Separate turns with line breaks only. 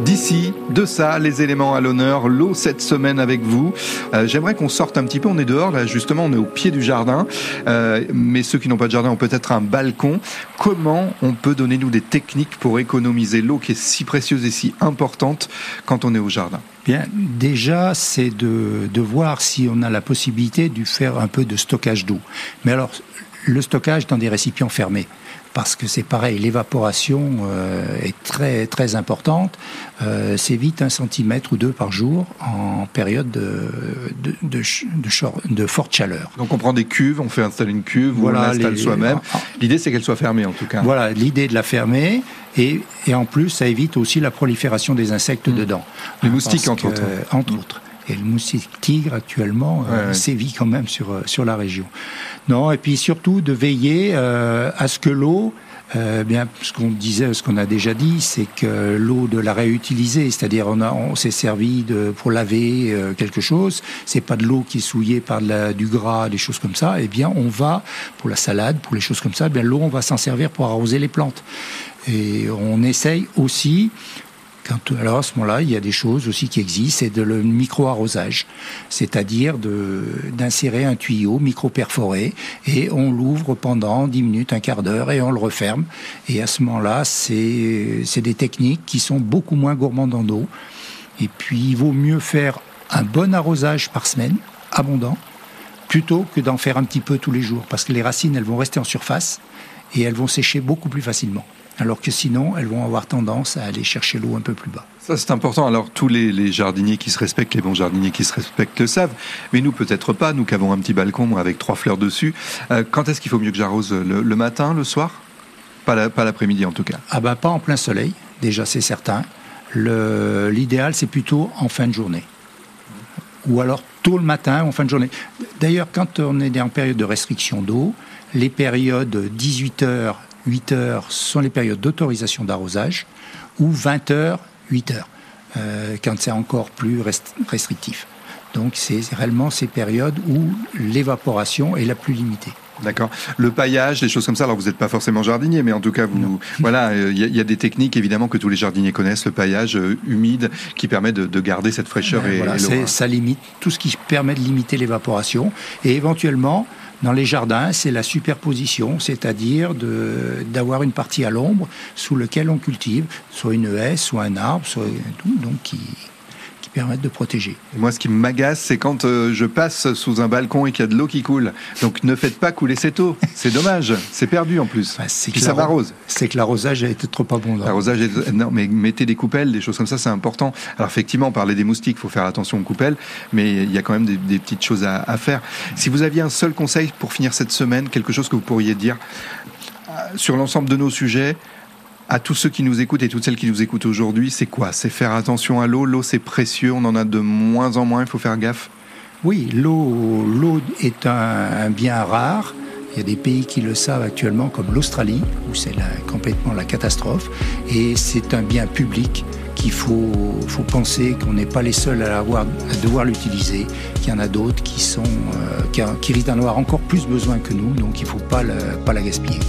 D'ici, de ça, les éléments à l'honneur, l'eau cette semaine avec vous. Euh, j'aimerais qu'on sorte un petit peu, on est dehors, là justement, on est au pied du jardin, euh, mais ceux qui n'ont pas de jardin ont peut-être un balcon. Comment on peut donner nous des techniques pour économiser l'eau qui est si précieuse et si importante quand on est au jardin?
Bien, déjà, c'est de, de voir si on a la possibilité de faire un peu de stockage d'eau. Mais alors, le stockage dans des récipients fermés parce que c'est pareil, l'évaporation euh, est très très importante. Euh, c'est vite un centimètre ou deux par jour en période de, de, de, de, forte chaleur.
Donc on prend des cuves, on fait installer une cuve, voilà, on l'installe soi-même. L'idée c'est qu'elle soit fermée en tout cas.
Voilà, l'idée de la fermer. Et, et, en plus, ça évite aussi la prolifération des insectes mmh. dedans.
Les moustiques, entre autres.
entre autres. Et le moustique tigre actuellement euh, sévit quand même sur, euh, sur la région. Non, et puis surtout de veiller euh, à ce que l'eau euh, bien, ce qu'on disait, ce qu'on a déjà dit, c'est que l'eau de la réutiliser, c'est-à-dire on, a, on s'est servi de, pour laver euh, quelque chose, c'est pas de l'eau qui est souillée par de la, du gras, des choses comme ça. Eh bien, on va pour la salade, pour les choses comme ça, eh bien l'eau, on va s'en servir pour arroser les plantes. Et on essaye aussi alors à ce moment-là, il y a des choses aussi qui existent, c'est de le micro-arrosage, c'est-à-dire d'insérer un tuyau micro-perforé et on l'ouvre pendant 10 minutes, un quart d'heure et on le referme. Et à ce moment-là, c'est des techniques qui sont beaucoup moins gourmandes en eau. Et puis, il vaut mieux faire un bon arrosage par semaine, abondant, plutôt que d'en faire un petit peu tous les jours, parce que les racines, elles vont rester en surface et elles vont sécher beaucoup plus facilement alors que sinon, elles vont avoir tendance à aller chercher l'eau un peu plus bas.
Ça, c'est important. Alors, tous les, jardiniers qui se respectent, les bons jardiniers qui se respectent le savent, mais nous, peut-être pas, nous qui avons un petit balcon avec trois fleurs dessus. Euh, quand est-ce qu'il faut mieux que j'arrose le, matin, le soir? Pas l'après-midi, en tout cas.
Ah bah, pas en plein soleil, déjà, c'est certain. L'idéal, c'est plutôt en fin de journée. Ou alors tôt le matin, en fin de journée. D'ailleurs, quand on est en période de restriction d'eau, les périodes 18 heures 8 heures sont les périodes d'autorisation d'arrosage, ou 20 heures, 8 heures, euh, quand c'est encore plus restrictif. Donc c'est réellement ces périodes où l'évaporation est la plus limitée.
D'accord. Le paillage, des choses comme ça. Alors vous n'êtes pas forcément jardinier, mais en tout cas, vous, voilà, il euh, y, a des techniques évidemment que tous les jardiniers connaissent. Le paillage euh, humide qui permet de, garder cette fraîcheur ben
et, et Ça limite tout ce qui permet de limiter l'évaporation et éventuellement dans les jardins, c'est la superposition, c'est-à-dire d'avoir une partie à l'ombre sous laquelle on cultive soit une haie, soit un arbre, soit tout, donc qui, permettre de protéger.
moi, ce qui m'agace, c'est quand euh, je passe sous un balcon et qu'il y a de l'eau qui coule. Donc, ne faites pas couler cette eau. C'est dommage. C'est perdu en plus. Bah, Puis ça m'arrose.
C'est que l'arrosage a été trop abondant.
L'arrosage est... Non, mais mettez des coupelles, des choses comme ça, c'est important. Alors, effectivement, parler des moustiques, il faut faire attention aux coupelles, mais il y a quand même des, petites choses à, à faire. Si vous aviez un seul conseil pour finir cette semaine, quelque chose que vous pourriez dire euh, sur l'ensemble de nos sujets, à tous ceux qui nous écoutent et toutes celles qui nous écoutent aujourd'hui, c'est quoi? C'est faire attention à l'eau. L'eau, c'est précieux. On en a de moins en moins. Il faut faire gaffe.
Oui, l'eau, est un, bien rare. Il y a des pays qui le savent actuellement, comme l'Australie, où c'est complètement la catastrophe. Et c'est un bien public qu'il faut, faut penser qu'on n'est pas les seuls à, avoir, à devoir l'utiliser, qu'il y en a d'autres qui, sont, euh, qui, risquent d'en avoir encore plus besoin que nous, donc il ne faut pas la gaspiller.